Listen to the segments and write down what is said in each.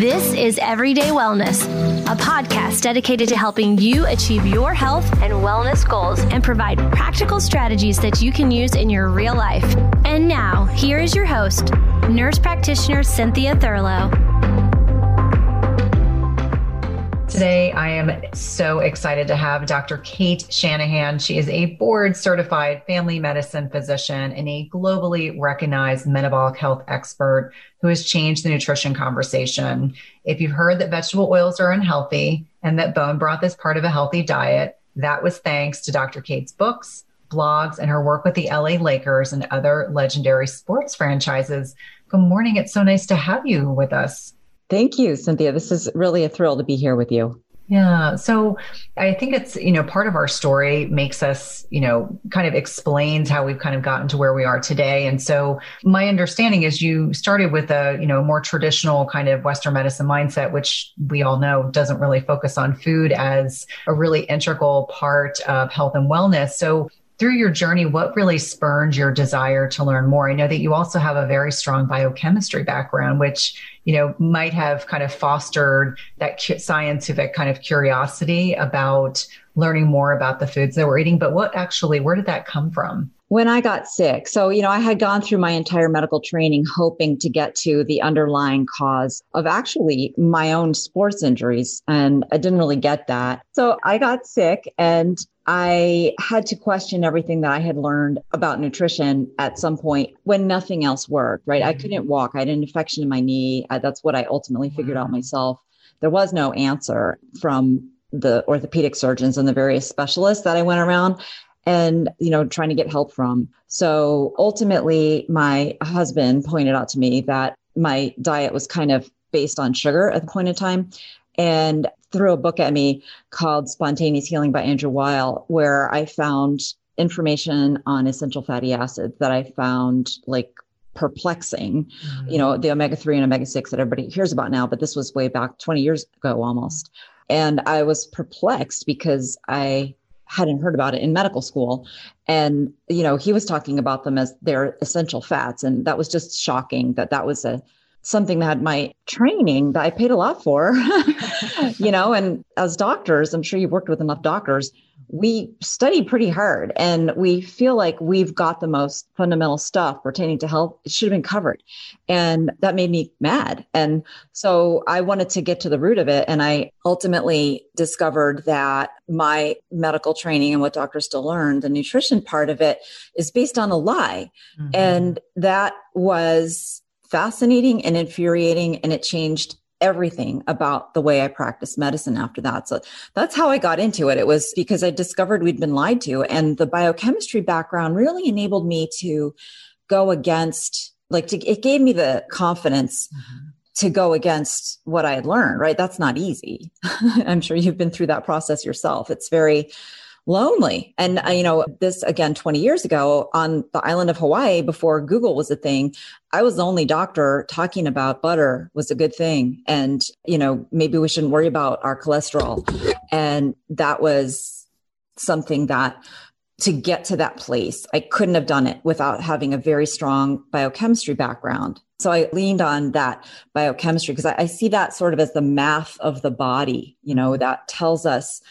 This is Everyday Wellness, a podcast dedicated to helping you achieve your health and wellness goals and provide practical strategies that you can use in your real life. And now, here is your host, nurse practitioner Cynthia Thurlow. Today, I am so excited to have Dr. Cate Shanahan. She is a board certified family medicine physician and a globally recognized metabolic health expert who has changed the nutrition conversation. If you've heard that vegetable oils are unhealthy and that bone broth is part of a healthy diet, that was thanks to Dr. Cate's books, blogs, and her work with the LA Lakers and other legendary sports franchises. Good morning. It's so nice to have you with us. Thank you, Cynthia. This is really a thrill to be here with you. Yeah. So I think it's, you know, part of our story makes us, you know, kind of explains how we've kind of gotten to where we are today. And so my understanding is you started with a, you know, more traditional kind of Western medicine mindset, which we all know doesn't really focus on food as a really integral part of health and wellness. So through your journey, what really spurned your desire to learn more? I know that you also have a very strong biochemistry background, which you know might have kind of fostered that scientific kind of curiosity about learning more about the foods that we're eating. But what actually, where did that come from? When I got sick. So, you know, I had gone through my entire medical training hoping to get to the underlying cause of actually my own sports injuries. And I didn't really get that. So I got sick and I had to question everything that I had learned about nutrition at some point when nothing else worked, right? I couldn't mm-hmm. walk. I had an infection in my knee. Uh, that's what I ultimately figured out myself. There was no answer from the orthopedic surgeons and the various specialists that I went around and you know trying to get help from so ultimately my husband pointed out to me that my diet was kind of based on sugar at the point in time and threw a book at me called spontaneous healing by andrew weil where i found information on essential fatty acids that i found like perplexing mm-hmm. you know the omega-3 and omega-6 that everybody hears about now but this was way back 20 years ago almost and i was perplexed because i hadn't heard about it in medical school. And you know he was talking about them as their essential fats. And that was just shocking that that was a something that my training that i paid a lot for you know and as doctors i'm sure you've worked with enough doctors we study pretty hard and we feel like we've got the most fundamental stuff pertaining to health. It should have been covered. And that made me mad. And so I wanted to get to the root of it. And I ultimately discovered that my medical training and what doctors still learn, the nutrition part of it is based on a lie. Mm-hmm. And that was fascinating and infuriating. And it changed everything about the way I practiced medicine after that. So that's how I got into it. It was because I discovered we'd been lied to. And the biochemistry background really enabled me to go against, like, to, it gave me the confidence. Mm-hmm. To go against what I had learned, right? That's not easy. I'm sure you've been through that process yourself. It's very, lonely. And, uh, you know, this again, 20 years ago on the island of Hawaii before Google was a thing, I was the only doctor talking about butter was a good thing. And, you know, maybe we shouldn't worry about our cholesterol. And that was something that to get to that place, I couldn't have done it without having a very strong biochemistry background. So I leaned on that biochemistry because I, I see that sort of as the math of the body, you know, that tells us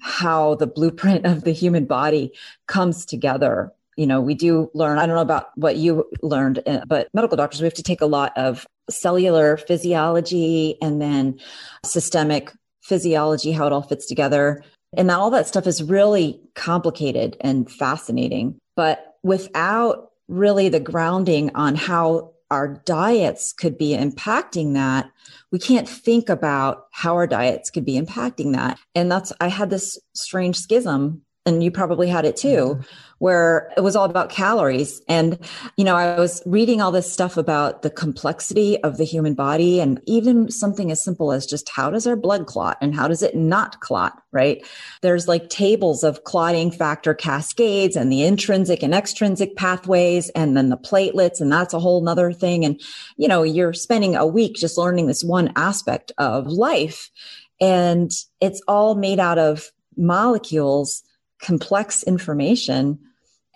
how the blueprint of the human body comes together. You know, we do learn, I don't know about what you learned, uh, but medical doctors, we have to take a lot of cellular physiology and then systemic physiology, how it all fits together. And all that stuff is really complicated and fascinating. But without really the grounding on how our diets could be impacting that, we can't think about how our diets could be impacting that. And that's, I had this strange schism, and you probably had it too, where it was all about calories. And, you know, I was reading all this stuff about the complexity of the human body and even something as simple as just how does our blood clot and how does it not clot, right? There's like tables of clotting factor cascades and the intrinsic and extrinsic pathways and then the platelets. And that's a whole nother thing. And, you know, you're spending a week just learning this one aspect of life. And it's all made out of molecules complex information.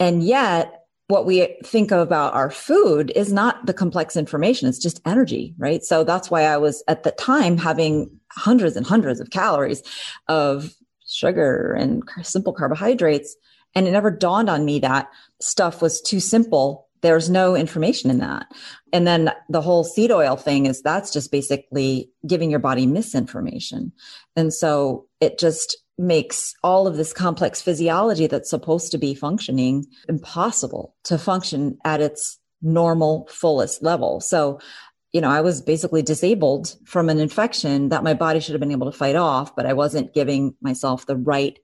And yet what we think about our food is not the complex information, it's just energy, right? So that's why I was at the time having hundreds and hundreds of calories of sugar and simple carbohydrates. And it never dawned on me that stuff was too simple. There's no information in that. And then the whole seed oil thing is that's just basically giving your body misinformation. And so it just makes all of this complex physiology that's supposed to be functioning impossible to function at its normal fullest level. So, you know, I was basically disabled from an infection that my body should have been able to fight off, but I wasn't giving myself the right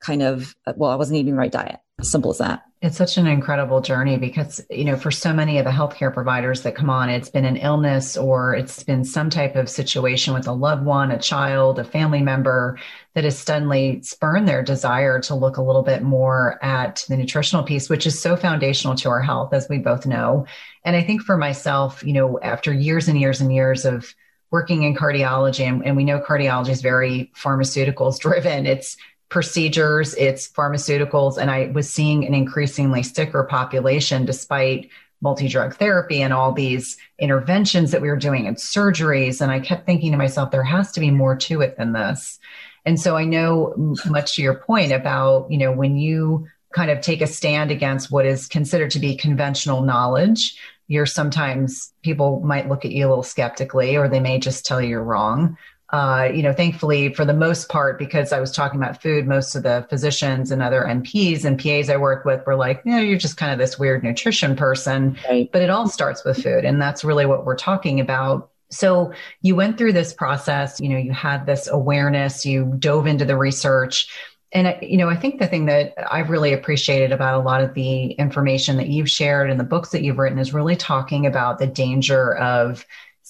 kind of, well, I wasn't eating the right diet. Simple as that. It's such an incredible journey because, you know, for so many of the healthcare providers that come on, it's been an illness or it's been some type of situation with a loved one, a child, a family member that has suddenly spurned their desire to look a little bit more at the nutritional piece, which is so foundational to our health, as we both know. And I think for myself, you know, after years and years and years of working in cardiology, and, and we know cardiology is very pharmaceuticals driven, it's procedures, it's pharmaceuticals. And I was seeing an increasingly sicker population despite multi drug therapy and all these interventions that we were doing and surgeries. And I kept thinking to myself, there has to be more to it than this. And so I know much to your point about, you know, when you kind of take a stand against what is considered to be conventional knowledge, you're sometimes people might look at you a little skeptically or they may just tell you you're wrong uh, you know, thankfully, for the most part, because I was talking about food, most of the physicians and other NPs and PAs I worked with were like, you know, you're just kind of this weird nutrition person. Right. But it all starts with food. And that's really what we're talking about. So you went through this process, you know, you had this awareness, you dove into the research. And, you know, I think the thing that I've really appreciated about a lot of the information that you've shared and the books that you've written is really talking about the danger of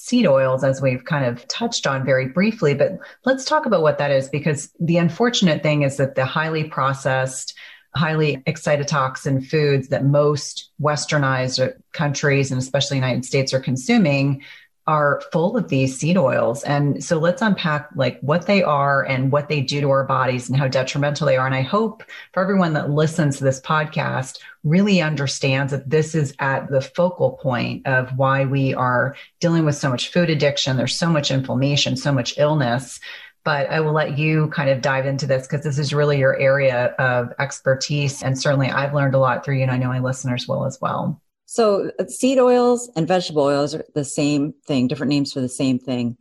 seed oils, as we've kind of touched on very briefly. But let's talk about what that is, because the unfortunate thing is that the highly processed, highly excitotoxin foods that most westernized countries and especially United States are consuming are full of these seed oils. And so let's unpack like what they are and what they do to our bodies and how detrimental they are. And I hope for everyone that listens to this podcast really understands that this is at the focal point of why we are dealing with so much food addiction. There's so much inflammation, so much illness. But I will let you kind of dive into this because this is really your area of expertise. And certainly I've learned a lot through you, and I know my listeners will as well. So uh, seed oils and vegetable oils are the same thing, different names for the same thing.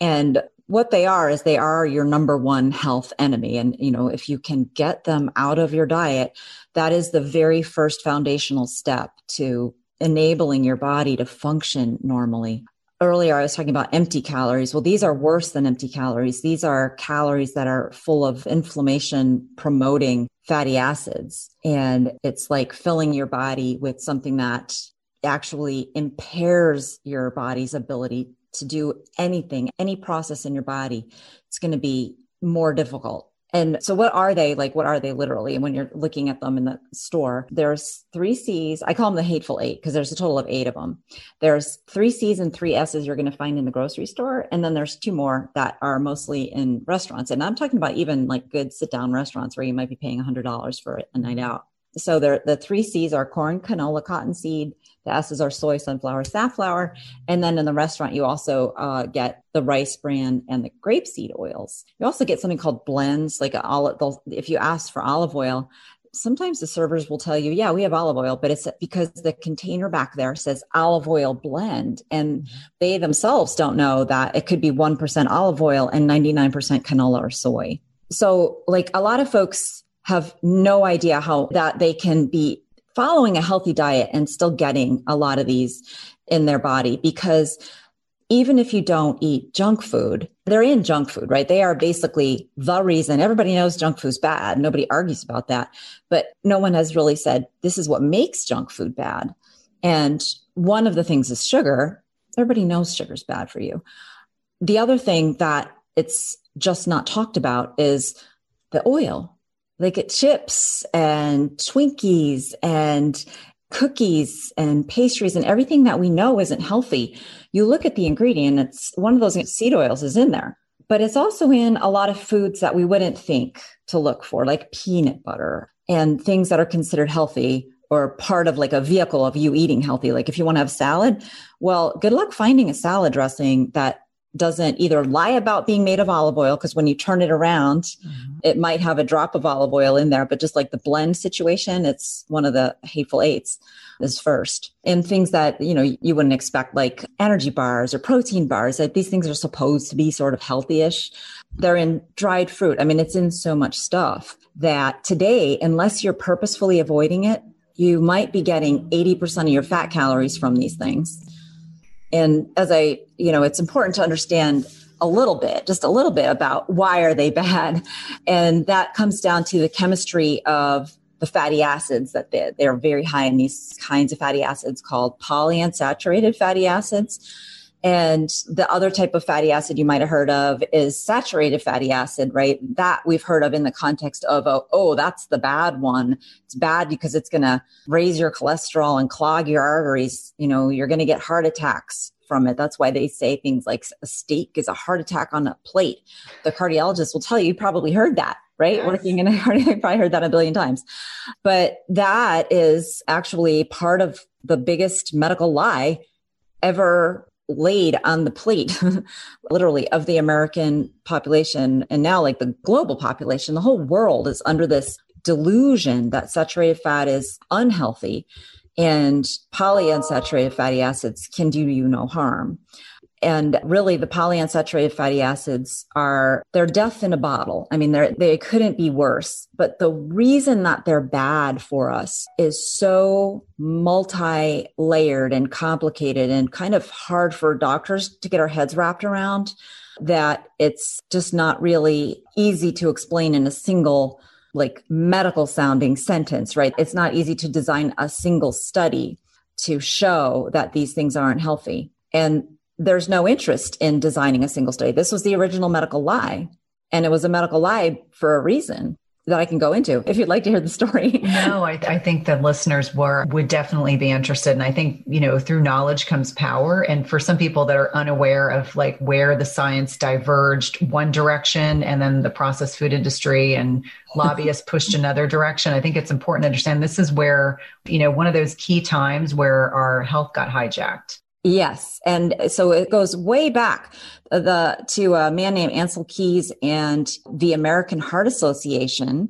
And what they are is they are your number one health enemy. And, you know, if you can get them out of your diet, that is the very first foundational step to enabling your body to function normally earlier I was talking about empty calories. Well, these are worse than empty calories. These are calories that are full of inflammation promoting fatty acids. And it's like filling your body with something that actually impairs your body's ability to do anything, any process in your body. It's going to be more difficult and so what are they like? What are they literally? And when you're looking at them in the store, there's three C's. I call them the hateful eight because there's a total of eight of them. There's three C's and three S's you're going to find in the grocery store. And then there's two more that are mostly in restaurants. And I'm talking about even like good sit down restaurants where you might be paying $100 for a night out. So the three C's are corn, canola, cottonseed, the S's are soy, sunflower, safflower. And then in the restaurant, you also uh, get the rice bran and the grapeseed oils. You also get something called blends, like olive. If you ask for olive oil, sometimes the servers will tell you, yeah, we have olive oil, but it's because the container back there says olive oil blend. And mm-hmm. they themselves don't know that it could be 1% olive oil and 99% canola or soy. So, like a lot of folks have no idea how that they can be following a healthy diet and still getting a lot of these in their body because even if you don't eat junk food, they're in junk food, right? They are basically the reason everybody knows junk food's bad. Nobody argues about that. But no one has really said this is what makes junk food bad. And one of the things is sugar. Everybody knows sugar's bad for you. The other thing that it's just not talked about is the oil they uh, get chips and Twinkies and cookies and pastries and everything that we know isn't healthy. You look at the ingredient, it's one of those seed oils is in there, but it's also in a lot of foods that we wouldn't think to look for, like peanut butter and things that are considered healthy or part of like a vehicle of you eating healthy. Like if you want to have salad, well, good luck finding a salad dressing that doesn't either lie about being made of olive oil because when you turn it around mm-hmm. it might have a drop of olive oil in there but just like the blend situation it's one of the hateful eights is first. And things that you know you wouldn't expect like energy bars or protein bars that these things are supposed to be sort of healthy-ish. They're in dried fruit. I mean it's in so much stuff that today unless you're purposefully avoiding it you might be getting 80% of your fat calories from these things and as I, you know, it's important to understand a little bit, just a little bit about why are they bad. And that comes down to the chemistry of the fatty acids that they, they're very high in these kinds of fatty acids called polyunsaturated fatty acids. And the other type of fatty acid you might have heard of is saturated fatty acid, right? That we've heard of in the context of, oh, oh that's the bad one. It's bad because it's going to raise your cholesterol and clog your arteries. You know, you're going to get heart attacks from it. That's why they say things like a steak is a heart attack on a plate. The cardiologist will tell you, you probably heard that, right? Yes. Working in a cardiac, I probably heard that a billion times. But that is actually part of the biggest medical lie ever laid on the plate, literally, of the American population. And now, like the global population, the whole world is under this delusion that saturated fat is unhealthy and polyunsaturated fatty acids can do you no harm. And really, the polyunsaturated fatty acids are, they're death in a bottle. I mean, they're, they couldn't be worse. But the reason that they're bad for us is so multi layered and complicated and kind of hard for doctors to get our heads wrapped around that it's just not really easy to explain in a single like medical sounding sentence, right? It's not easy to design a single study to show that these things aren't healthy. And there's no interest in designing a single study. This was the original medical lie. And it was a medical lie for a reason that I can go into if you'd like to hear the story. no, I, I, think the listeners were would definitely be interested. And I think, you know, through knowledge comes power. And for some people that are unaware of like where the science diverged one direction and then the processed food industry and lobbyists pushed another direction, I think it's important to understand this is where, you know, one of those key times where our health got hijacked. Yes, and so it goes way back uh, the to a man named Ancel Keys and the American Heart Association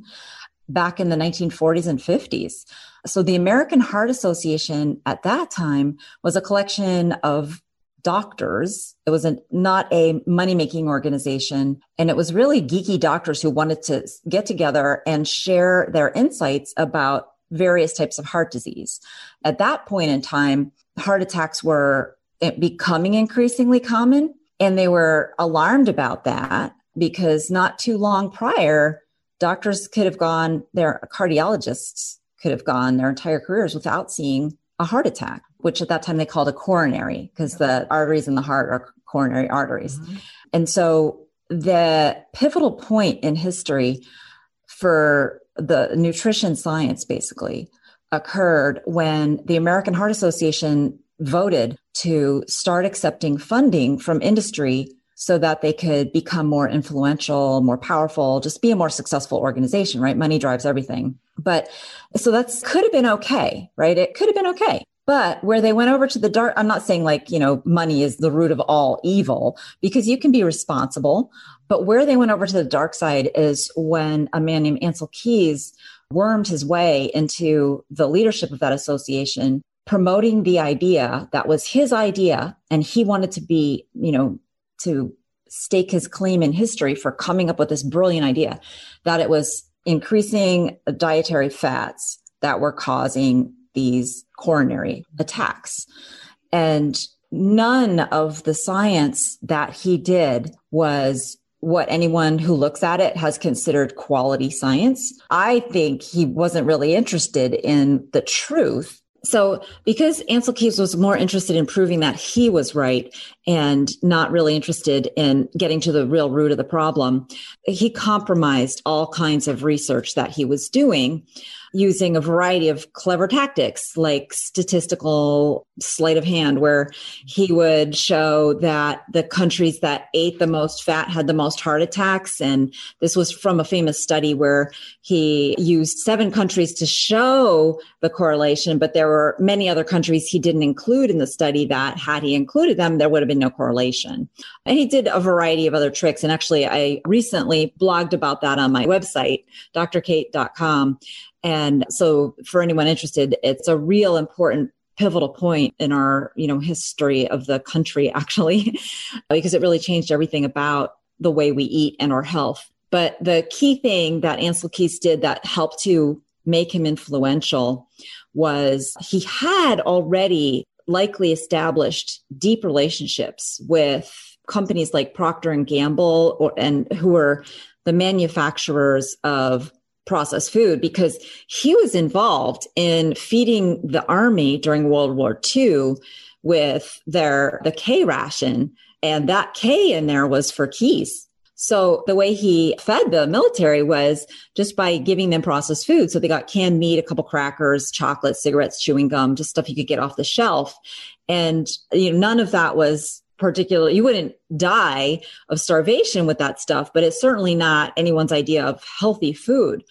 back in the 1940s and 50s. So the American Heart Association at that time was a collection of doctors. It was a, not a money making organization. And it was really geeky doctors who wanted to get together and share their insights about various types of heart disease. At that point in time, heart attacks were becoming increasingly common. And they were alarmed about that because not too long prior, doctors could have gone, their cardiologists could have gone their entire careers without seeing a heart attack, which at that time they called a coronary because the arteries in the heart are coronary arteries. Mm-hmm. And so the pivotal point in history for the nutrition science basically occurred when the American Heart Association voted to start accepting funding from industry so that they could become more influential, more powerful, just be a more successful organization, right? Money drives everything. But so that's could have been okay, right? It could have been okay. But where they went over to the dark, I'm not saying like, you know, money is the root of all evil because you can be responsible. But where they went over to the dark side is when a man named Ancel Keys wormed his way into the leadership of that association, promoting the idea that was his idea. And he wanted to be, you know, to stake his claim in history for coming up with this brilliant idea that it was increasing dietary fats that were causing these coronary attacks. And none of the science that he did was what anyone who looks at it has considered quality science. I think he wasn't really interested in the truth. So, because Ancel Keys was more interested in proving that he was right and not really interested in getting to the real root of the problem. He compromised all kinds of research that he was doing using a variety of clever tactics like statistical sleight of hand, where he would show that the countries that ate the most fat had the most heart attacks. And this was from a famous study where he used seven countries to show the correlation, but there were many other countries he didn't include in the study that had he included them, there would have been no correlation. And he did a variety of other tricks. And actually, I recently blogged about that on my website, drcate.com. And so for anyone interested, it's a real important pivotal point in our, you know, history of the country actually, because it really changed everything about the way we eat and our health. But the key thing that Ancel Keys did that helped to make him influential was he had already likely established deep relationships with companies like Procter and Gamble or, and who were the manufacturers of processed food because he was involved in feeding the army during World War II with their the K ration and that K in there was for keys. So the way he fed the military was just by giving them processed food. So they got canned meat, a couple crackers, chocolate, cigarettes, chewing gum, just stuff you could get off the shelf. And you know, none of that was particularly you wouldn't die of starvation with that stuff but it's certainly not anyone's idea of healthy food.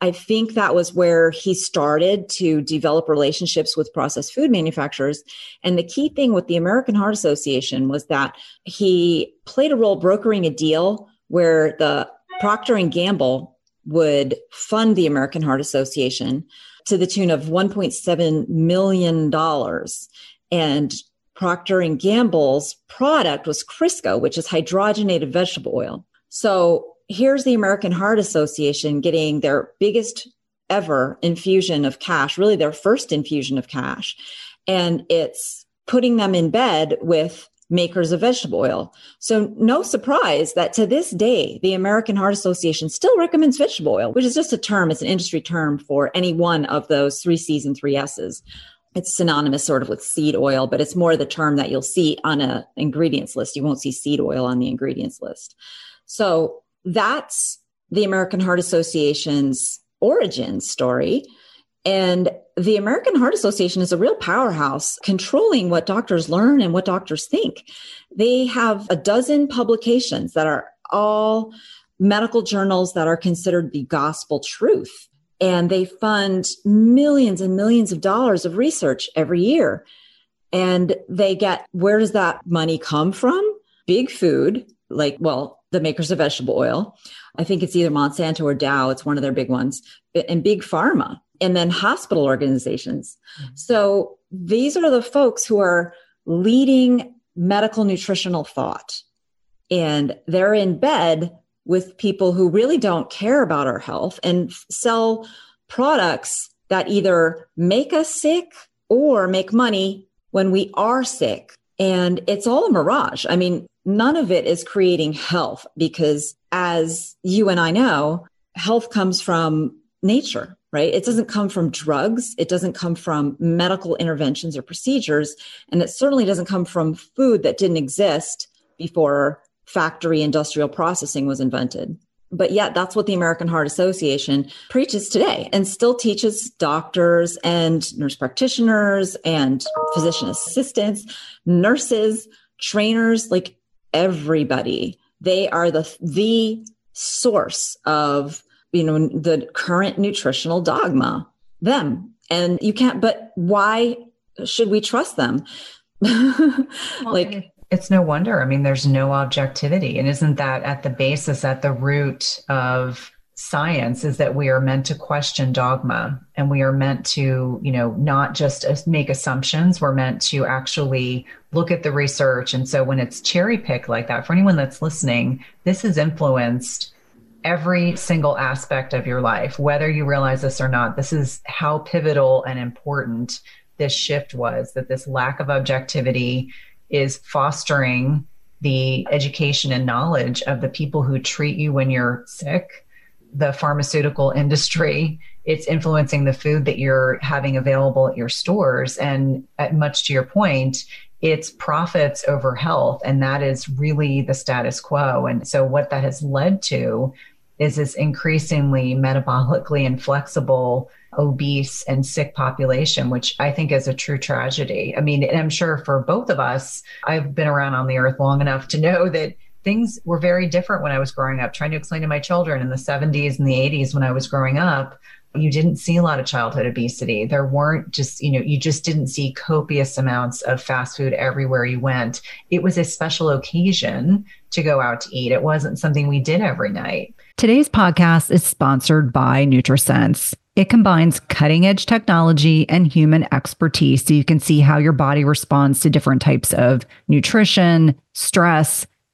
I think that was where he started to develop relationships with processed food manufacturers. And the key thing with the american heart association was that he played a role brokering a deal where the procter and gamble would fund the american heart association to the tune of 1.7 million dollars. And Procter and Gamble's product was Crisco, which is hydrogenated vegetable oil. So here's the American Heart Association getting their biggest ever infusion of cash, really their first infusion of cash. And it's putting them in bed with makers of vegetable oil. So no surprise that to this day, the American Heart Association still recommends vegetable oil, which is just a term, it's an industry term for any one of those three C's and three S's it's synonymous sort of with seed oil, but it's more the term that you'll see on a ingredients list. You won't see seed oil on the ingredients list. So that's the American Heart Association's origin story. And the American Heart Association is a real powerhouse controlling what doctors learn and what doctors think. They have a dozen publications that are all medical journals that are considered the gospel truth and they fund millions and millions of dollars of research every year. And they get where does that money come from? Big food, like, well, the makers of vegetable oil. I think it's either Monsanto or Dow, it's one of their big ones, and big pharma, and then hospital organizations. Mm-hmm. So these are the folks who are leading medical nutritional thought. And they're in bed with people who really don't care about our health and sell products that either make us sick or make money when we are sick. And it's all a mirage. I mean, none of it is creating health because, as you and I know, health comes from nature, right? It doesn't come from drugs. It doesn't come from medical interventions or procedures. And it certainly doesn't come from food that didn't exist before factory industrial processing was invented. But yet, that's what the American Heart Association preaches today and still teaches doctors and nurse practitioners and physician assistants, nurses, trainers, like everybody. They are the, the source of you know the current nutritional dogma them and you can't but why should we trust them like it's no wonder. I mean, there's no objectivity. And isn't that at the basis, at the root of science is that we are meant to question dogma and we are meant to, you know, not just make assumptions. We're meant to actually look at the research. And so when it's cherry picked like that, for anyone that's listening, this has influenced every single aspect of your life, whether you realize this or not. This is how pivotal and important this shift was that this lack of objectivity is fostering the education and knowledge of the people who treat you when you're sick, the pharmaceutical industry. It's influencing the food that you're having available at your stores. And much to your point, it's profits over health. And that is really the status quo. And so what that has led to is this increasingly metabolically inflexible, obese, and sick population, which I think is a true tragedy. I mean, and I'm sure for both of us, I've been around on the earth long enough to know that things were very different when I was growing up. Trying to explain to my children in the 70s and the 80s when I was growing up, you didn't see a lot of childhood obesity. There weren't just, you know, you just didn't see copious amounts of fast food everywhere you went. It was a special occasion to go out to eat. It wasn't something we did every night. Today's podcast is sponsored by NutriSense. It combines cutting edge technology and human expertise so you can see how your body responds to different types of nutrition, stress,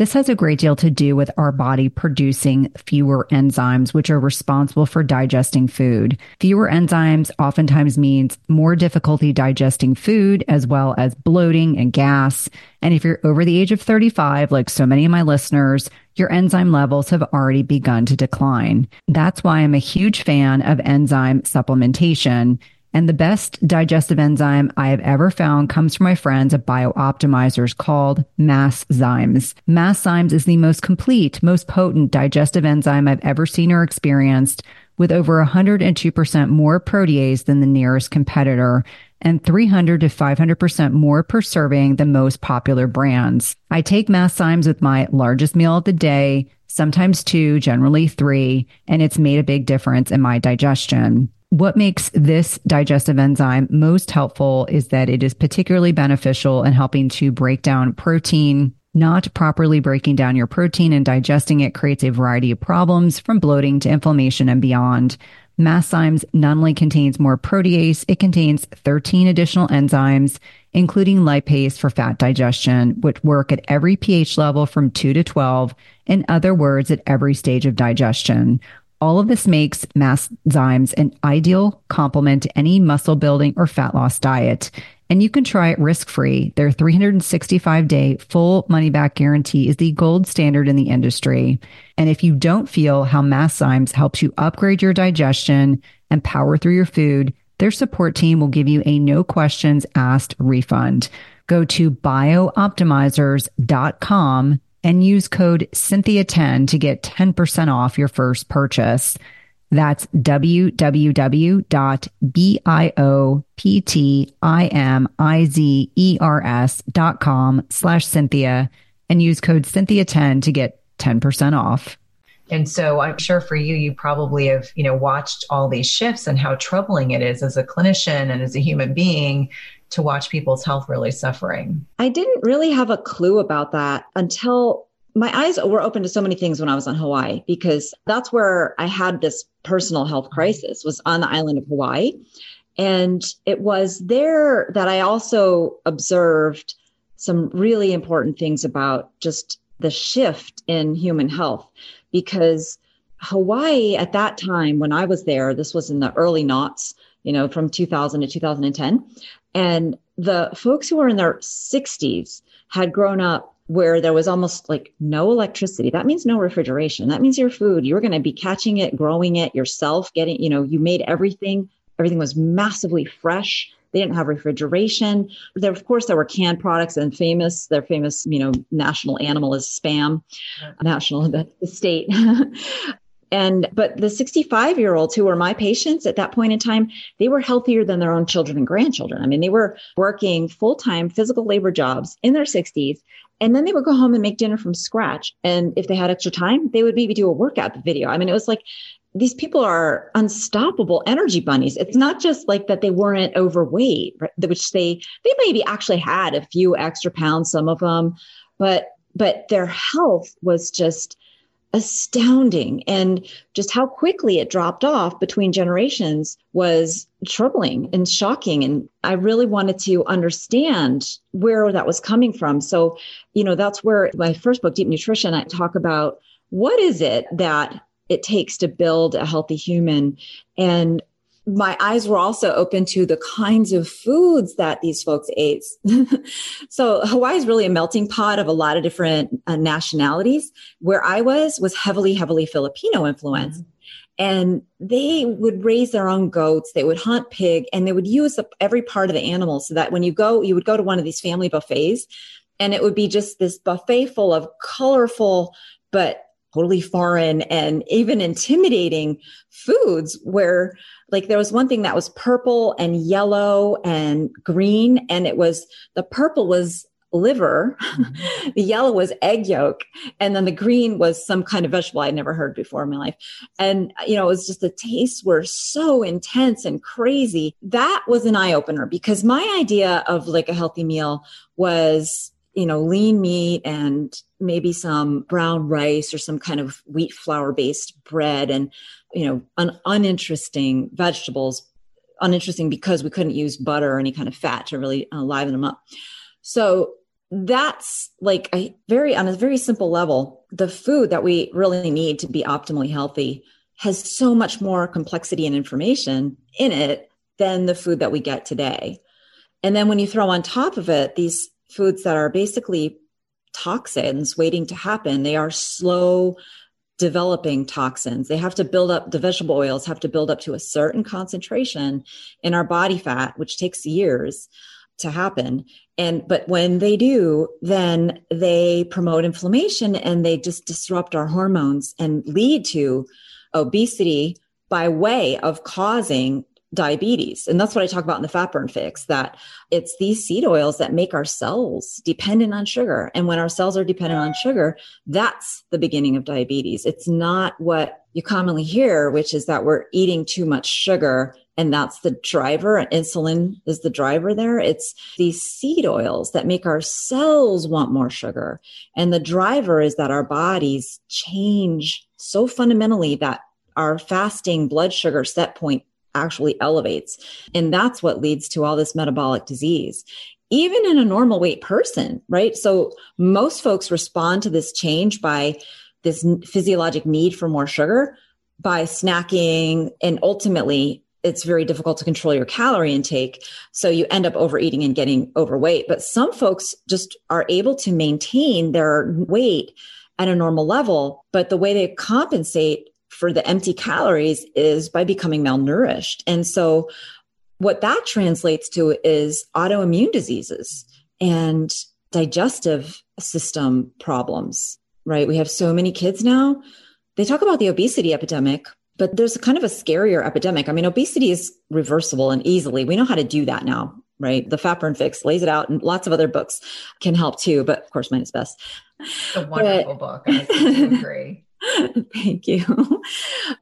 This has a great deal to do with our body producing fewer enzymes, which are responsible for digesting food. Fewer enzymes oftentimes means more difficulty digesting food, as well as bloating and gas. And if you're over the age of 35, like so many of my listeners, your enzyme levels have already begun to decline. That's why I'm a huge fan of enzyme supplementation. And the best digestive enzyme I have ever found comes from my friends at BiOptimizers called Masszymes. Masszymes is the most complete, most potent digestive enzyme I've ever seen or experienced with over 102% more protease than the nearest competitor and 300 to 500% more per serving than most popular brands. I take Masszymes with my largest meal of the day, sometimes two, generally three, and it's made a big difference in my digestion. What makes this digestive enzyme most helpful is that it is particularly beneficial in helping to break down protein. Not properly breaking down your protein and digesting it creates a variety of problems from bloating to inflammation and beyond. Masszymes not only contains more protease, it contains 13 additional enzymes, including lipase for fat digestion, which work at every pH level from 2 to 12. In other words, at every stage of digestion. All of this makes Masszymes an ideal complement to any muscle building or fat loss diet. And you can try it risk free. Their 365 day full money back guarantee is the gold standard in the industry. And if you don't feel how Masszymes helps you upgrade your digestion and power through your food, their support team will give you a no questions asked refund. Go to bioptimizers.com and use code Cynthia10 to get 10% off your first purchase. That's www.bioptimizers.com slash Cynthia and use code Cynthia10 to get 10% off. And so I'm sure for you, you probably have, you know, watched all these shifts and how troubling it is as a clinician and as a human being to watch people's health really suffering. I didn't really have a clue about that until my eyes were open to so many things when I was on Hawaii because that's where I had this personal health crisis was on the island of Hawaii. And it was there that I also observed some really important things about just the shift in human health because Hawaii at that time when I was there, this was in the early knots, you know, from 2000 to 2010. And the folks who were in their 60s had grown up where there was almost like no electricity. That means no refrigeration. That means your food, you're going to be catching it, growing it yourself, getting, you know, you made everything. Everything was massively fresh. They didn't have refrigeration. There, of course, there were canned products and famous, their famous, you know, national animal is spam, national, the, the state. And, but the 65 year olds who were my patients at that point in time, they were healthier than their own children and grandchildren. I mean, they were working full time physical labor jobs in their 60s. And then they would go home and make dinner from scratch. And if they had extra time, they would maybe do a workout video. I mean, it was like these people are unstoppable energy bunnies. It's not just like that they weren't overweight, right? which they they maybe actually had a few extra pounds, some of them, but but their health was just astounding. And just how quickly it dropped off between generations was troubling and shocking. And i really wanted to understand where that was coming from. So you know that's where my first book deep nutrition i talk about what is it that it takes to build a healthy human. And my eyes were also open to the kinds of foods that these folks ate. so Hawaii is really a melting pot of a lot of different uh, nationalities. Where I was was heavily, heavily Filipino influence. Mm-hmm. And they would raise their own goats. They would hunt pig and they would use up every part of the animal so that when you go, you would go to one of these family buffets and it would be just this buffet full of colorful, but totally foreign and even intimidating foods where like there was one thing that was purple and yellow and green and it was the purple was liver mm-hmm. the yellow was egg yolk and then the green was some kind of vegetable i'd never heard before in my life and you know it was just the tastes were so intense and crazy that was an eye-opener because my idea of like a healthy meal was you know, lean meat and maybe some brown rice or some kind of wheat flour based bread and, you know, un- uninteresting vegetables, uninteresting because we couldn't use butter or any kind of fat to really uh, liven them up. So that's like a very, on a very simple level, the food that we really need to be optimally healthy has so much more complexity and information in it than the food that we get today. And then when you throw on top of it these foods that are basically toxins waiting to happen. They are slow developing toxins. They have to build up, the vegetable oils have to build up to a certain concentration in our body fat, which takes years to happen. And, but when they do, then they promote inflammation and they just disrupt our hormones and lead to obesity by way of causing diabetes. And that's what I talk about in the fat burn fix that it's these seed oils that make our cells dependent on sugar. And when our cells are dependent on sugar, that's the beginning of diabetes. It's not what you commonly hear, which is that we're eating too much sugar and that's the driver. Insulin is the driver there. It's these seed oils that make our cells want more sugar. And the driver is that our bodies change so fundamentally that our fasting blood sugar set point actually elevates. And that's what leads to all this metabolic disease. Even in a normal weight person, right? So most folks respond to this change by this physiologic need for more sugar by snacking and ultimately it's very difficult to control your calorie intake. So you end up overeating and getting overweight. But some folks just are able to maintain their weight at a normal level. But the way they compensate for the empty calories is by becoming malnourished. And so what that translates to is autoimmune diseases and digestive system problems, right? We have so many kids now. They talk about the obesity epidemic, but there's kind of a scarier epidemic. I mean, obesity is reversible and easily. We know how to do that now, right? The Fat Burn Fix lays it out, and lots of other books can help too. But of course, mine is best. It's a wonderful but, book. I agree. Thank you.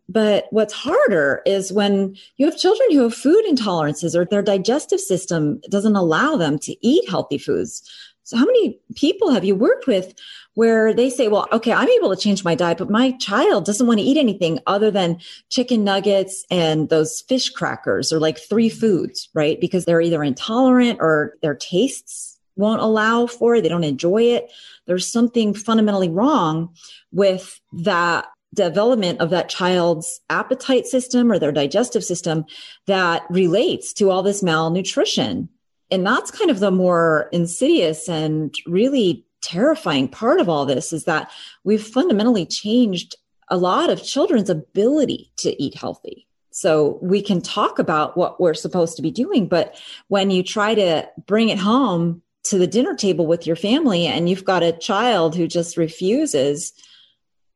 But what's harder is when you have children who have food intolerances or their digestive system doesn't allow them to eat healthy foods. So, how many people have you worked with where they say, well, okay, I'm able to change my diet, but my child doesn't want to eat anything other than chicken nuggets and those fish crackers or like three foods, right? Because they're either intolerant or their tastes won't allow for it. They don't enjoy it. There's something fundamentally wrong with that development of that child's appetite system or their digestive system that relates to all this malnutrition. And that's kind of the more insidious and really terrifying part of all this is that we've fundamentally changed a lot of children's ability to eat healthy. So we can talk about what we're supposed to be doing, but when you try to bring it home to the dinner table with your family and you've got a child who just refuses,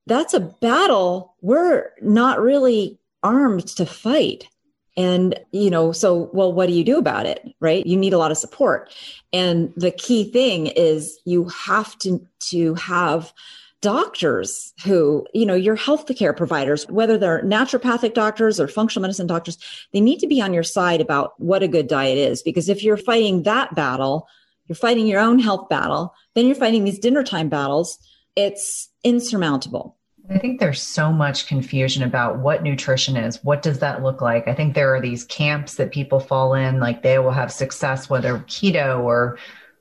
that's a battle we're not really armed to fight. And, you know, so, well, what do you do about it? Right. You need a lot of support. And the key thing is you have to, to have doctors who, you know, your healthcare providers, whether they're naturopathic doctors or functional medicine doctors, they need to be on your side about what a good diet is. Because if you're fighting that battle, you're fighting your own health battle, then you're fighting these dinner time battles. It's insurmountable. I think there's so much confusion about what nutrition is. What does that look like? I think there are these camps that people fall in, like they will have success, whether keto or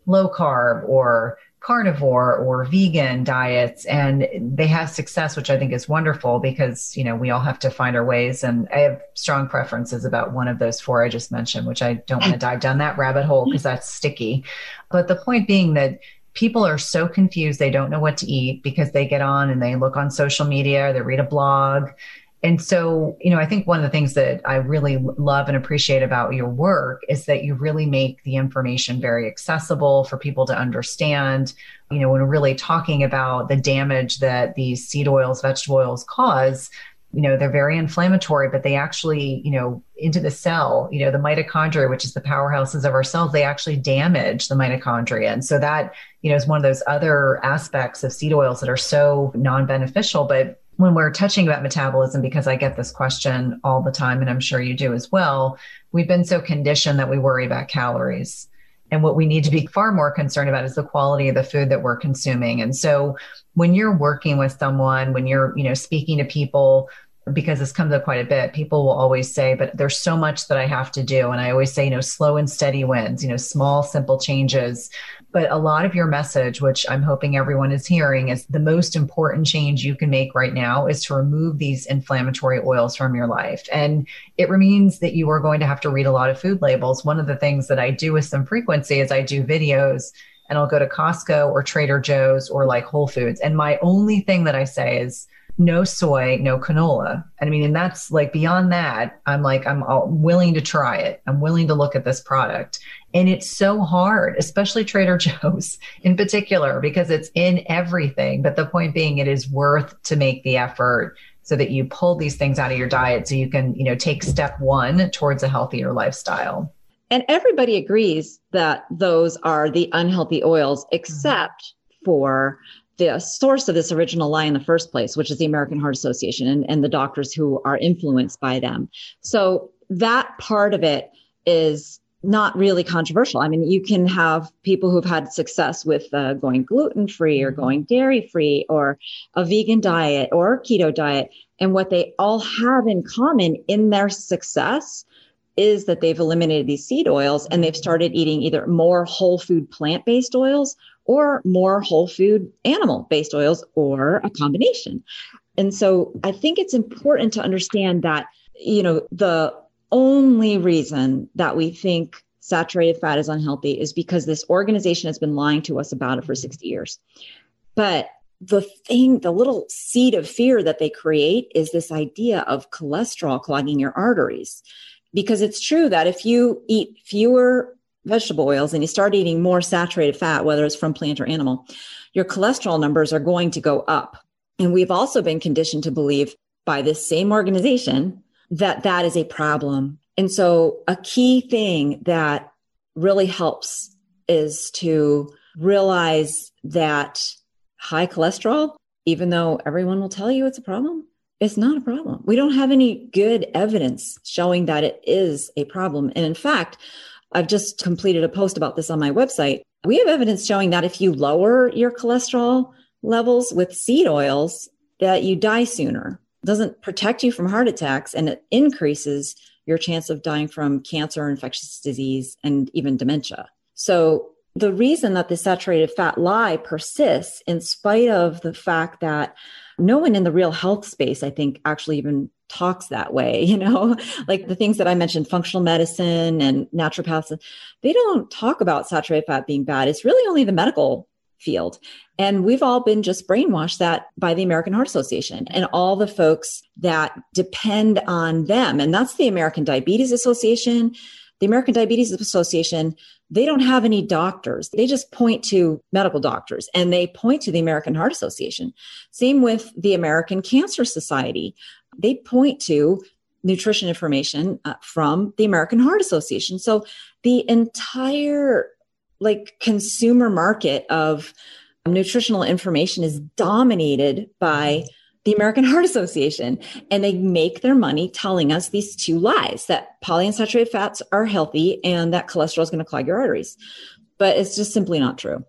low carb or carnivore or vegan diets and they have success which i think is wonderful because you know we all have to find our ways. And i have strong preferences about one of those four i just mentioned which i don't want to dive down that rabbit hole because that's sticky. But the point being that people are so confused they don't know what to eat because they get on and they look on social media they read a blog and so, you know, I think one of the things that I really love and appreciate about your work is that you really make the information very accessible for people to understand. You know, when really talking about the damage that these seed oils, vegetable oils cause, you know, they're very inflammatory, but they actually, you know, into the cell, you know, the mitochondria, which is the powerhouses of our cells, they actually damage the mitochondria. And so that, you know, is one of those other aspects of seed oils that are so non beneficial, but when we're touching about metabolism, because I get this question all the time, and I'm sure you do as well, we've been so conditioned that we worry about calories. And what we need to be far more concerned about is the quality of the food that we're consuming. And so when you're working with someone, when you're, you know, speaking to people, because this comes up quite a bit, people will always say, but there's so much that I have to do. And I always say, you know, slow and steady wins, you know, small, simple changes. But a lot of your message, which I'm hoping everyone is hearing, is the most important change you can make right now is to remove these inflammatory oils from your life. And it means that you are going to have to read a lot of food labels. One of the things that I do with some frequency is I do videos and I'll go to Costco or Trader Joe's or like Whole Foods. And my only thing that I say is, no soy, no canola. And I mean, and that's like beyond that, I'm like, I'm willing to try it. I'm willing to look at this product. And it's so hard, especially Trader Joe's in particular, because it's in everything. But the point being, it is worth to make the effort so that you pull these things out of your diet so you can, you know, take step one towards a healthier lifestyle. And everybody agrees that those are the unhealthy oils, except mm-hmm. for the source of this original lie in the first place, which is the American Heart Association and, and the doctors who are influenced by them. So that part of it is not really controversial. I mean, you can have people who've had success with uh, going gluten free or mm-hmm. going dairy free or a vegan diet or keto diet. And what they all have in common in their success is that they've eliminated these seed oils and they've started eating either more whole food plant based oils or more whole food animal based oils or a combination. And so I think it's important to understand that, you know, the only reason that we think saturated fat is unhealthy is because this organization has been lying to us about it for 60 years. But the thing, the little seed of fear that they create is this idea of cholesterol clogging your arteries. Because it's true that if you eat fewer vegetable oils and you start eating more saturated fat, whether it's from plant or animal, your cholesterol numbers are going to go up. And we've also been conditioned to believe by this same organization that that is a problem. And so a key thing that really helps is to realize that high cholesterol even though everyone will tell you it's a problem, it's not a problem. We don't have any good evidence showing that it is a problem. And in fact, I've just completed a post about this on my website. We have evidence showing that if you lower your cholesterol levels with seed oils, that you die sooner. It doesn't protect you from heart attacks and it increases your chance of dying from cancer, infectious disease, and even dementia. So the reason that the saturated fat lie persists in spite of the fact that no one in the real health space, I think, actually even talks that way, you know, like the things that I mentioned, functional medicine and naturopaths, they don't talk about saturated fat being bad. It's really only the medical field. And we've all been just brainwashed that by the American Heart Association and all the folks that depend on them. And that's the American Diabetes Association. The American Diabetes Association, they don't have any doctors. They just point to medical doctors and they point to the American Heart Association. Same with the American Cancer Society. They point to nutrition information uh, from the American Heart Association. So the entire like consumer market of nutritional information is dominated by the American Heart Association. And they make their money telling us these two lies that polyunsaturated fats are healthy and that cholesterol is going to clog your arteries. But it's just simply not true.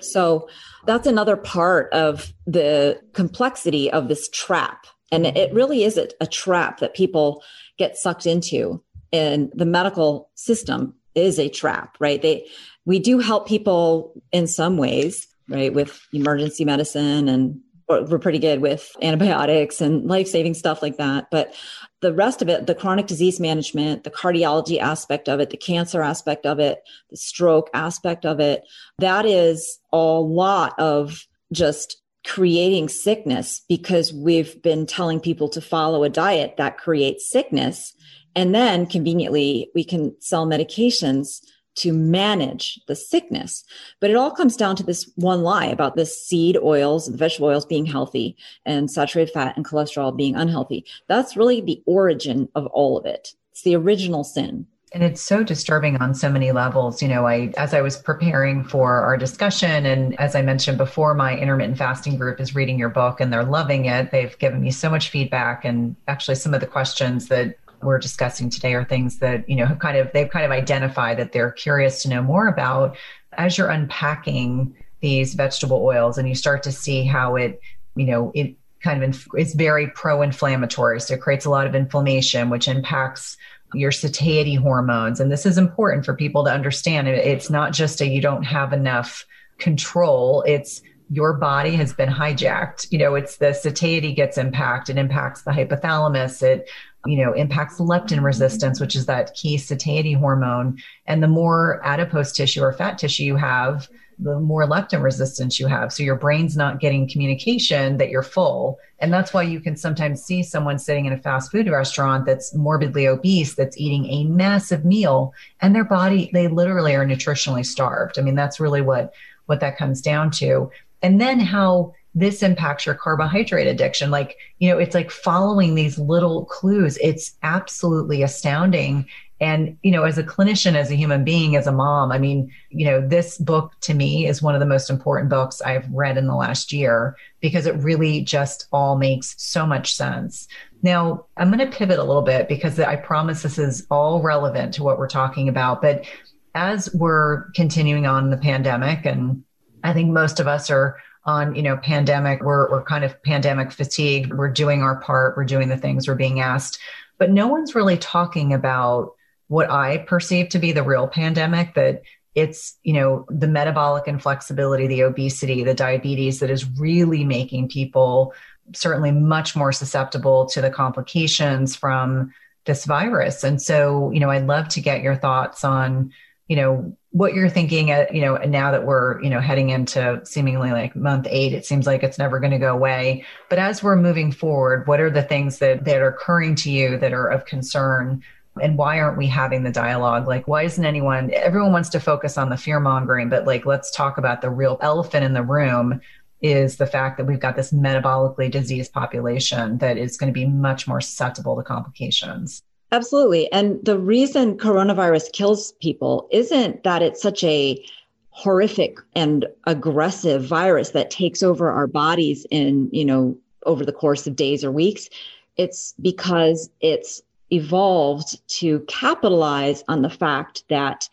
So that's another part of the complexity of this trap. And it really is a, trap that people get sucked into. And the medical system is a trap, right? They we do help people in some ways, right, with emergency medicine and we're pretty good with antibiotics and life-saving stuff like that. But the rest of it the chronic disease management the cardiology aspect of it the cancer aspect of it the stroke aspect of it that is a lot of just creating sickness because we've been telling people to follow a diet that creates sickness. And then conveniently we can sell medications to manage the sickness. But it all comes down to this one lie about the seed oils, the vegetable oils being healthy and saturated fat and cholesterol being unhealthy. That's really the origin of all of it. It's the original sin. And it's so disturbing on so many levels. You know, I as I was preparing for our discussion and as I mentioned before, my intermittent fasting group is reading your book and they're loving it. They've given me so much feedback and actually some of the questions that we're discussing today are things that you know have kind of they've kind of identified that they're curious to know more about. As you're unpacking these vegetable oils and you start to see how it you know it kind of inf- is very pro-inflammatory so it creates a lot of inflammation which impacts your satiety hormones. And this is important for people to understand. It's not just a you don't have enough control. It's your body has been hijacked. You know it's the satiety gets impacted it impacts the hypothalamus. It you know, impacts leptin resistance, which is that key satiety hormone. And the more adipose tissue or fat tissue you have, the more leptin resistance you have. So your brain's not getting communication that you're full. And that's why you can sometimes see someone sitting in a fast food restaurant that's morbidly obese, that's eating a massive meal, and their body, they literally are nutritionally starved. I mean, that's really what what that comes down to. And then how this impacts your carbohydrate addiction. Like, you know, it's like following these little clues. It's absolutely astounding. And, you know, as a clinician, as a human being, as a mom, I mean, you know, this book to me is one of the most important books I've read in the last year because it really just all makes so much sense. Now, I'm going to pivot a little bit because I promise this is all relevant to what we're talking about. But as we're continuing on the pandemic, and I think most of us are on you know pandemic we're, we're kind of pandemic fatigued we're doing our part. We're doing the things we're being asked. But no one's really talking about what i perceive to be the real pandemic that it's you know the metabolic inflexibility the obesity the diabetes that is really making people certainly much more susceptible to the complications from this virus. And so you know i'd love to get your thoughts on you know what you're thinking at you know now that we're you know heading into seemingly like month eight it seems like it's never going to go away. But as we're moving forward what are the things that that are occurring to you that are of concern? And why aren't we having the dialogue? Like why isn't anyone everyone wants to focus on the fear mongering but like let's talk about the real elephant in the room is the fact that we've got this metabolically diseased population that is going to be much more susceptible to complications Absolutely. And the reason coronavirus kills people isn't that it's such a horrific and aggressive virus that takes over our bodies in, you know, over the course of days or weeks. It's because it's evolved to capitalize on the fact that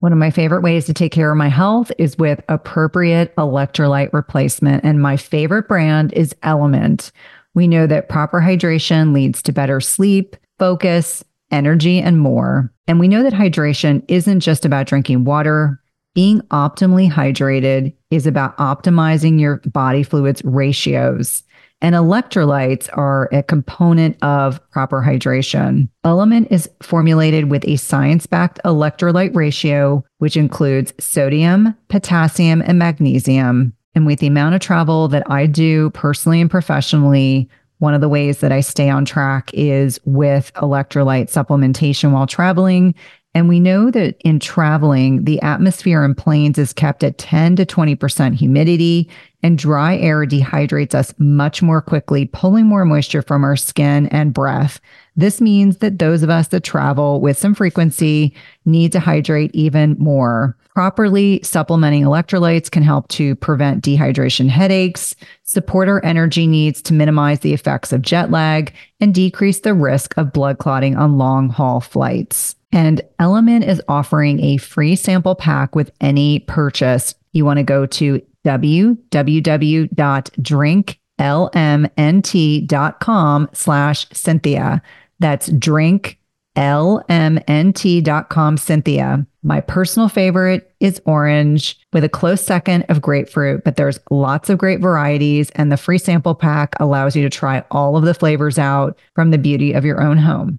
one of my favorite ways to take care of my health is with appropriate electrolyte replacement. And my favorite brand is LMNT. We know that proper hydration leads to better sleep, focus, energy, and more. And we know that hydration isn't just about drinking water. Being optimally hydrated is about optimizing your body fluids ratios. And electrolytes are a component of proper hydration. LMNT is formulated with a science backed electrolyte ratio, which includes sodium, potassium, and magnesium. And with the amount of travel that I do personally and professionally, one of the ways that I stay on track is with electrolyte supplementation while traveling and we know that in traveling, the atmosphere in planes is kept at 10 to 20% humidity, and dry air dehydrates us much more quickly, pulling more moisture from our skin and breath. This means that those of us that travel with some frequency need to hydrate even more. Properly supplementing electrolytes can help to prevent dehydration headaches, support our energy needs to minimize the effects of jet lag, and decrease the risk of blood clotting on long haul flights. And LMNT is offering a free sample pack with any purchase. You want to go to www.drinklmnt.com slash Cynthia. That's drinklmnt.com Cynthia. My personal favorite is orange with a close second of grapefruit, but there's lots of great varieties and the free sample pack allows you to try all of the flavors out from the beauty of your own home.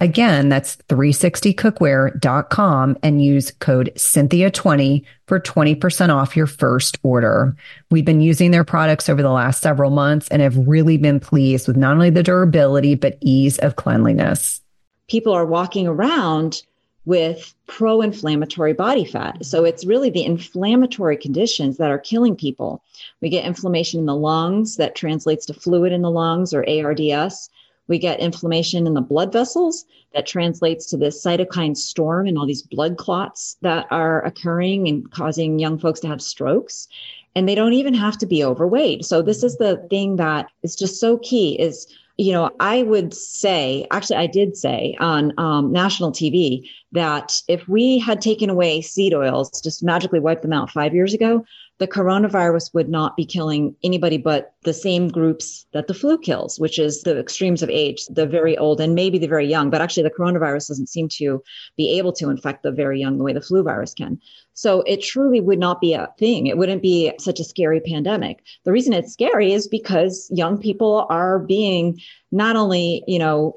Again, that's 360cookware.com and use code Cynthia20 for 20% off your first order. We've been using their products over the last several months and have really been pleased with not only the durability, but ease of cleanliness. People are walking around with pro inflammatory body fat. So it's really the inflammatory conditions that are killing people. We get inflammation in the lungs that translates to fluid in the lungs or ARDS. We get inflammation in the blood vessels that translates to this cytokine storm and all these blood clots that are occurring and causing young folks to have strokes. And they don't even have to be overweight. So this is the thing that is just so key is you know, I would say, actually, I did say on um, national TV that if we had taken away seed oils, just magically wiped them out five years ago, the coronavirus would not be killing anybody but the same groups that the flu kills, which is the extremes of age, the very old and maybe the very young. But actually, the coronavirus doesn't seem to be able to infect the very young the way the flu virus can. So it truly would not be a thing. It wouldn't be such a scary pandemic. The reason it's scary is because young people are being not only, you know,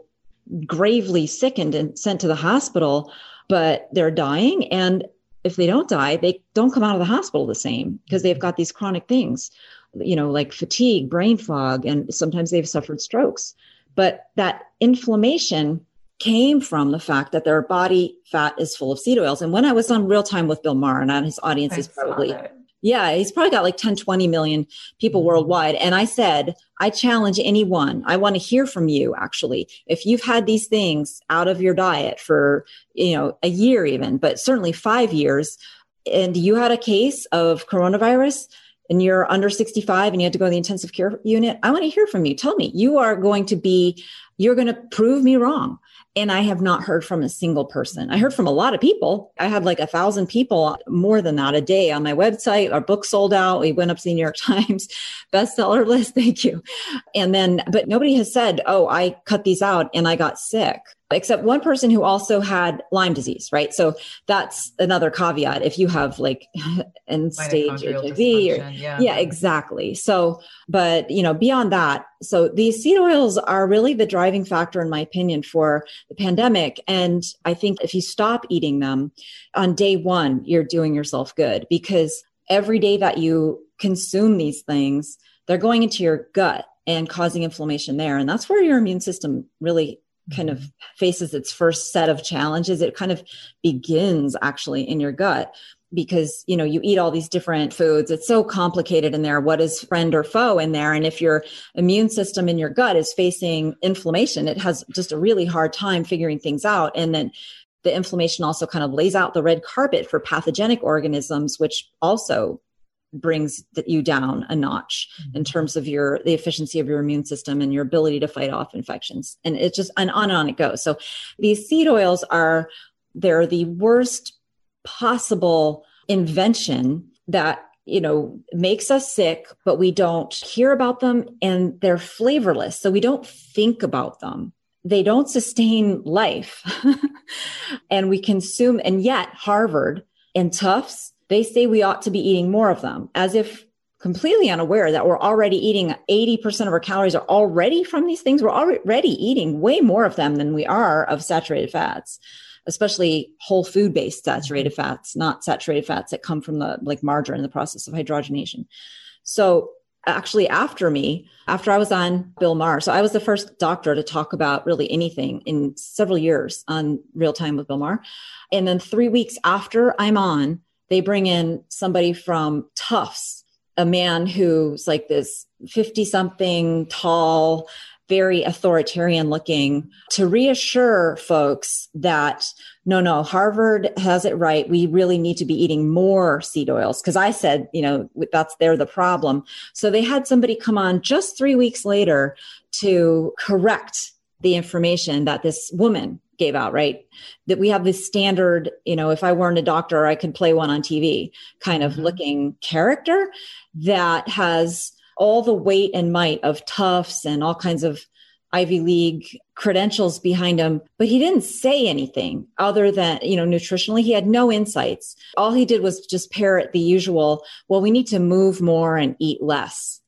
gravely sickened and sent to the hospital, but they're dying. And if they don't die, they don't come out of the hospital the same because they've mm-hmm. got these chronic things, you know, like fatigue, brain fog, and sometimes they've suffered strokes. But that inflammation came from the fact that their body fat is full of seed oils. And when I was on real time with Bill Maher, and his audience I is probably yeah, he's probably got like 10, 20 million people mm-hmm. worldwide. And I said, I challenge anyone. I want to hear from you actually. If you've had these things out of your diet for, you know, a year even, but certainly 5 years and you had a case of coronavirus, and you're under 65 and you had to go to the intensive care unit, I want to hear from you. Tell me, you are going to be, you're going to prove me wrong. And I have not heard from a single person. I heard from a lot of people. I had like a thousand people, more than that a day on my website. Our book sold out. We went up to the New York Times bestseller list. Thank you. And then, but nobody has said, oh, I cut these out and I got sick except one person who also had Lyme disease, right? So that's another caveat. If you have like end stage HIV, or, yeah. yeah, exactly. So, but you know, beyond that, so these seed oils are really the driving factor, in my opinion, for the pandemic. And I think if you stop eating them on day one, you're doing yourself good because every day that you consume these things, they're going into your gut and causing inflammation there. And that's where your immune system really kind of mm-hmm. faces its first set of challenges it kind of begins actually in your gut because you know you eat all these different foods it's so complicated in there what is friend or foe in there and if your immune system in your gut is facing inflammation it has just a really hard time figuring things out and then the inflammation also kind of lays out the red carpet for pathogenic organisms which also brings that you down a notch mm-hmm. in terms of your the efficiency of your immune system and your ability to fight off infections. And it's just and on and on it goes. So these seed oils are they're the worst possible invention that you know makes us sick but we don't hear about them and they're flavorless. So we don't think about them. They don't sustain life. And we consume and yet harvard and tufts they say we ought to be eating more of them as if completely unaware that we're already eating 80% of our calories are already from these things. We're already eating way more of them than we are of saturated fats, especially whole food based saturated fats, not saturated fats that come from the like margarine, in the process of hydrogenation. So actually after me, after I was on Bill Maher, so I was the first doctor to talk about really anything in several years on real time with Bill Maher. And then three weeks after I'm on, they bring in somebody from Tufts, a man who's like this 50 something tall, very authoritarian looking to reassure folks that no, no, Harvard has it right. We really need to be eating more seed oils. Cause I said, you know, that's they're the problem. So they had somebody come on just three weeks later to correct the information that this woman gave out, right? That we have this standard, you know, if I weren't a doctor, I could play one on TV kind of mm-hmm. looking character that has all the weight and might of Tufts and all kinds of Ivy League credentials behind him, but he didn't say anything other than, you know, nutritionally, he had no insights. All he did was just parrot the usual, well, we need to move more and eat less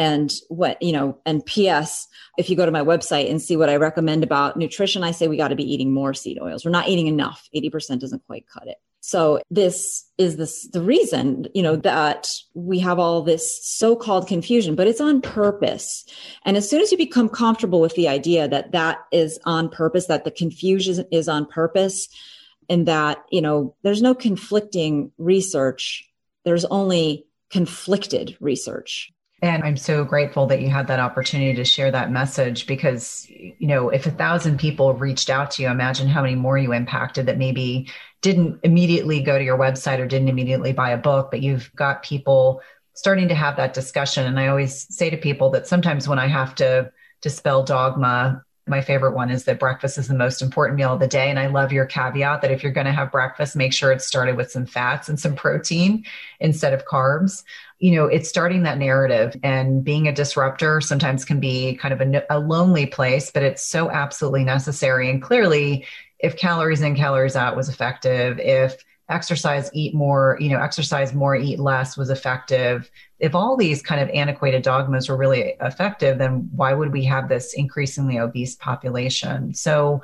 and what you know and ps if you go to my website and see what i recommend about nutrition i say we got to be eating more seed oils. We're not eating enough. 80% doesn't quite cut it. So this is this the reason you know that we have all this so-called confusion but it's on purpose. And as soon as you become comfortable with the idea that that is on purpose that the confusion is on purpose and that you know there's no conflicting research there's only conflicted research and I'm so grateful that you had that opportunity to share that message because, you know, if a thousand people reached out to you, imagine how many more you impacted that maybe didn't immediately go to your website or didn't immediately buy a book, but you've got people starting to have that discussion. And I always say to people that sometimes when I have to dispel dogma, my favorite one is that breakfast is the most important meal of the day. And I love your caveat that if you're going to have breakfast, make sure it's started with some fats and some protein instead of carbs you know, it's starting that narrative and being a disruptor sometimes can be kind of a, a lonely place, but it's so absolutely necessary. And clearly, if calories in, calories out was effective, if exercise, eat more, you know, exercise more, eat less was effective, if all these kind of antiquated dogmas were really effective, then why would we have this increasingly obese population? So,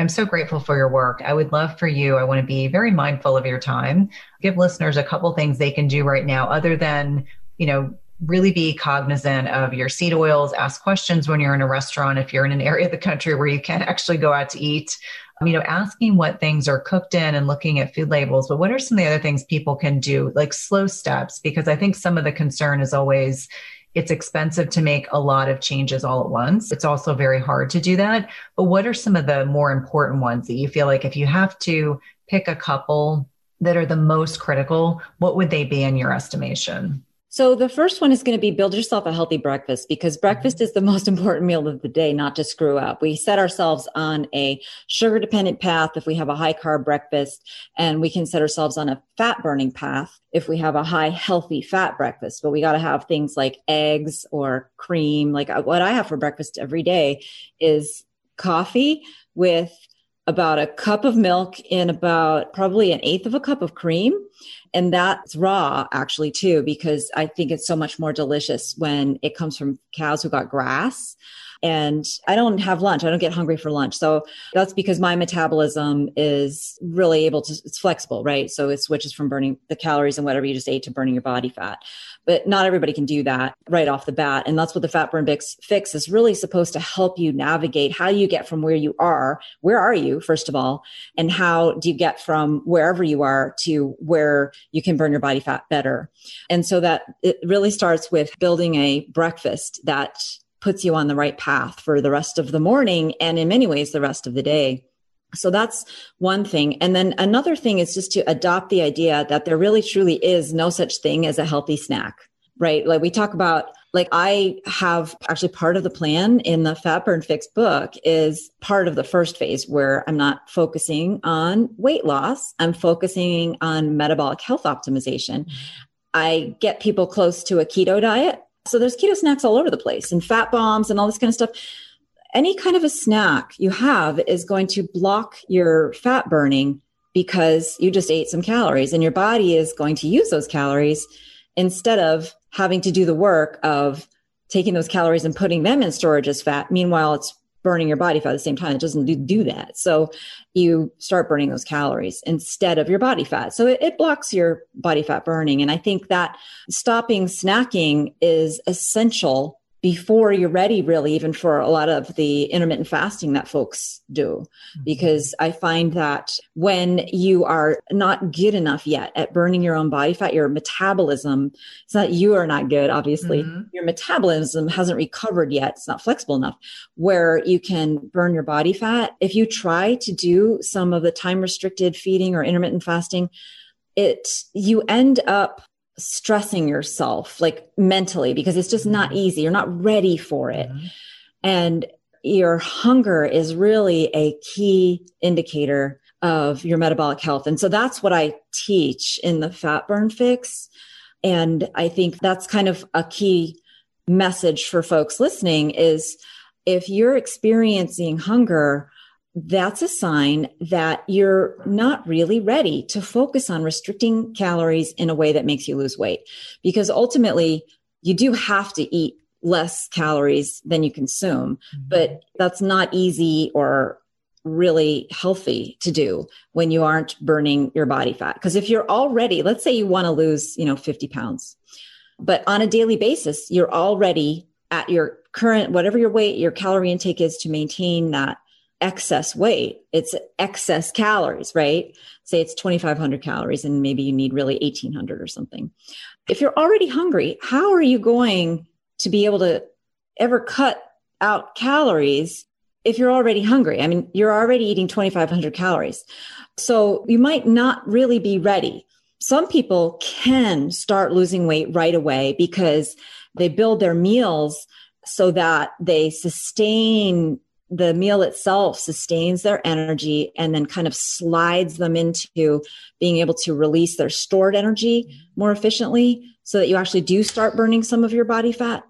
I'm so grateful for your work. I would love for you, I want to be very mindful of your time. Give listeners a couple things they can do right now other than, you know, really be cognizant of your seed oils, ask questions when you're in a restaurant if you're in an area of the country where you can't actually go out to eat. You know, asking what things are cooked in and looking at food labels, but what are some of the other things people can do, like slow steps? Because I think some of the concern is always, it's expensive to make a lot of changes all at once. It's also very hard to do that. But what are some of the more important ones that you feel like if you have to pick a couple that are the most critical, what would they be in your estimation? So the first one is going to be build yourself a healthy breakfast because breakfast is the most important meal of the day, not to screw up. We set ourselves on a sugar dependent path if we have a high carb breakfast and we can set ourselves on a fat burning path if we have a high healthy fat breakfast. But we got to have things like eggs or cream. Like uh, what I have for breakfast every day is coffee with about a cup of milk in about probably an eighth of a cup of cream. And that's raw actually too, because I think it's so much more delicious when it comes from cows who got grass and I don't have lunch. I don't get hungry for lunch. So that's because my metabolism is really able to, it's flexible, right? So it switches from burning the calories and whatever you just ate to burning your body fat. But not everybody can do that right off the bat. And that's what the Fat Burn Fix, fix is really supposed to help you navigate how you get from where you are. Where are you, first of all? And how do you get from wherever you are to where you can burn your body fat better? And so that it really starts with building a breakfast that puts you on the right path for the rest of the morning and in many ways the rest of the day. So that's one thing. And then another thing is just to adopt the idea that there really truly is no such thing as a healthy snack, right? Like we talk about, like I have actually part of the plan in the Fat Burn Fix book is part of the first phase where I'm not focusing on weight loss. I'm focusing on metabolic health optimization. Mm-hmm. I get people close to a keto diet so there's keto snacks all over the place and fat bombs and all this kind of stuff. Any kind of a snack you have is going to block your fat burning because you just ate some calories and your body is going to use those calories instead of having to do the work of taking those calories and putting them in storage as fat. Meanwhile, it's burning your body fat at the same time. It doesn't do, that. So you start burning those calories instead of your body fat. So it, it blocks your body fat burning. And I think that stopping snacking is essential before you're ready really even for a lot of the intermittent fasting that folks do mm-hmm. because i find that when you are not good enough yet at burning your own body fat your metabolism it's not you are not good obviously mm-hmm. your metabolism hasn't recovered yet it's not flexible enough where you can burn your body fat if you try to do some of the time restricted feeding or intermittent fasting it you end up stressing yourself like mentally because it's just not mm-hmm. easy. You're not ready for it. Mm-hmm. And your hunger is really a key indicator of your metabolic health. And so that's what I teach in the fat burn fix. And I think that's kind of a key message for folks listening is if you're experiencing hunger, that's a sign that you're not really ready to focus on restricting calories in a way that makes you lose weight. Because ultimately, you do have to eat less calories than you consume, mm-hmm. but that's not easy or really healthy to do when you aren't burning your body fat. Because if you're already, let's say you want to lose, you know, 50 pounds, but on a daily basis, you're already at your current, whatever your weight, your calorie intake is to maintain that excess weight. It's excess calories, right? Say it's 2,500 calories and maybe you need really 1,800 or something. If you're already hungry, how are you going to be able to ever cut out calories if you're already hungry? I mean, you're already eating 2,500 calories. So you might not really be ready. Some people can start losing weight right away because they build their meals so that they sustain the meal itself sustains their energy and then kind of slides them into being able to release their stored energy more efficiently so that you actually do start burning some of your body fat.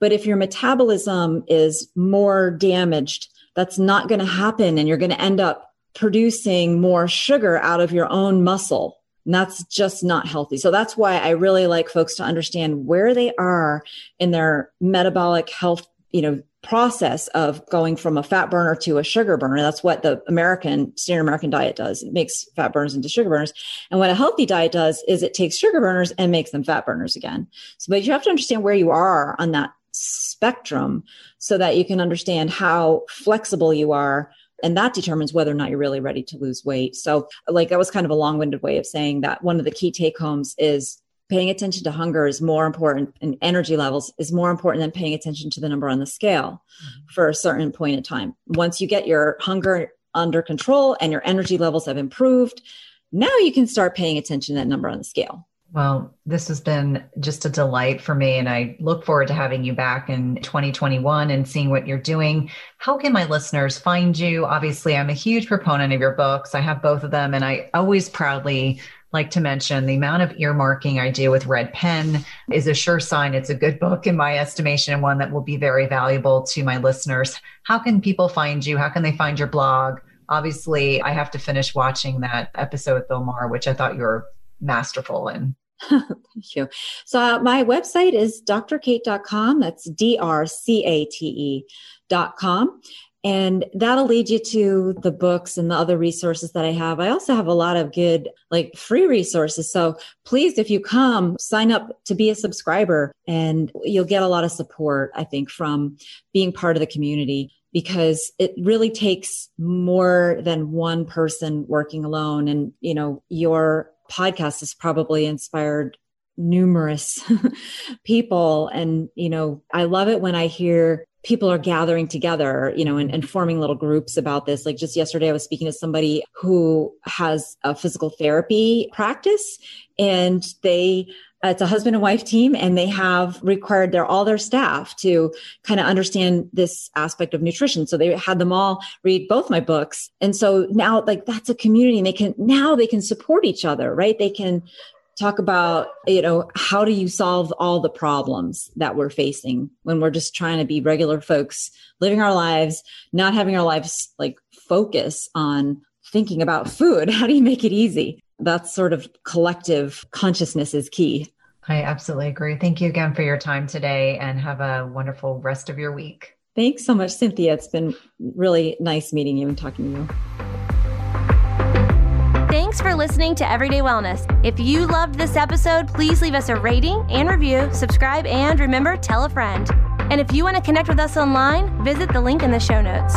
But if your metabolism is more damaged, that's not going to happen and you're going to end up producing more sugar out of your own muscle. And that's just not healthy. So that's why I really like folks to understand where they are in their metabolic health, you know, process of going from a fat burner to a sugar burner. That's what the American standard American diet does. It makes fat burners into sugar burners. And what a healthy diet does is it takes sugar burners and makes them fat burners again. So, but you have to understand where you are on that spectrum so that you can understand how flexible you are and that determines whether or not you're really ready to lose weight. So, like, that was kind of a long winded way of saying that one of the key take homes is paying attention to hunger is more important and energy levels is more important than paying attention to the number on the scale mm-hmm. for a certain point in time. Once you get your hunger under control and your energy levels have improved, now you can start paying attention to that number on the scale. Well, this has been just a delight for me, and I look forward to having you back in 2021 and seeing what you're doing. How can my listeners find you? Obviously, I'm a huge proponent of your books. I have both of them, and I always proudly like to mention the amount of earmarking I do with Red Pen is a sure sign it's a good book in my estimation and one that will be very valuable to my listeners. How can people find you? How can they find your blog? Obviously, I have to finish watching that episode with Bill Maher, which I thought you were masterful in. Thank you. So uh, my website is drcate.com. That's D-R-C-A-T-E dot com. And that'll lead you to the books and the other resources that I have. I also have a lot of good, like free resources. So please, if you come, sign up to be a subscriber and you'll get a lot of support, I think, from being part of the community because it really takes more than one person working alone. And, you know, your podcast has probably inspired numerous people. And, you know, I love it when I hear people are gathering together, you know, and, and, forming little groups about this. Like just yesterday, I was speaking to somebody who has a physical therapy practice and they uh, it's a husband and wife team and they have required their all their staff to kind of understand this aspect of nutrition. So they had them all read both my books. And so now like that's a community and they can now they can support each other right? They can talk about you know how do you solve all the problems that we're facing when we're just trying to be regular folks living our lives not having our lives like focus on thinking about food how do you make it easy that's sort of collective consciousness is key. I absolutely agree. Thank you again for your time today and have a wonderful rest of your week. Thanks so much, Cynthia. It's been really nice meeting you and talking to you. Thanks for listening to Everyday Wellness. If you loved this episode, please leave us a rating and review, subscribe, and remember, tell a friend. And if you want to connect with us online, visit the link in the show notes.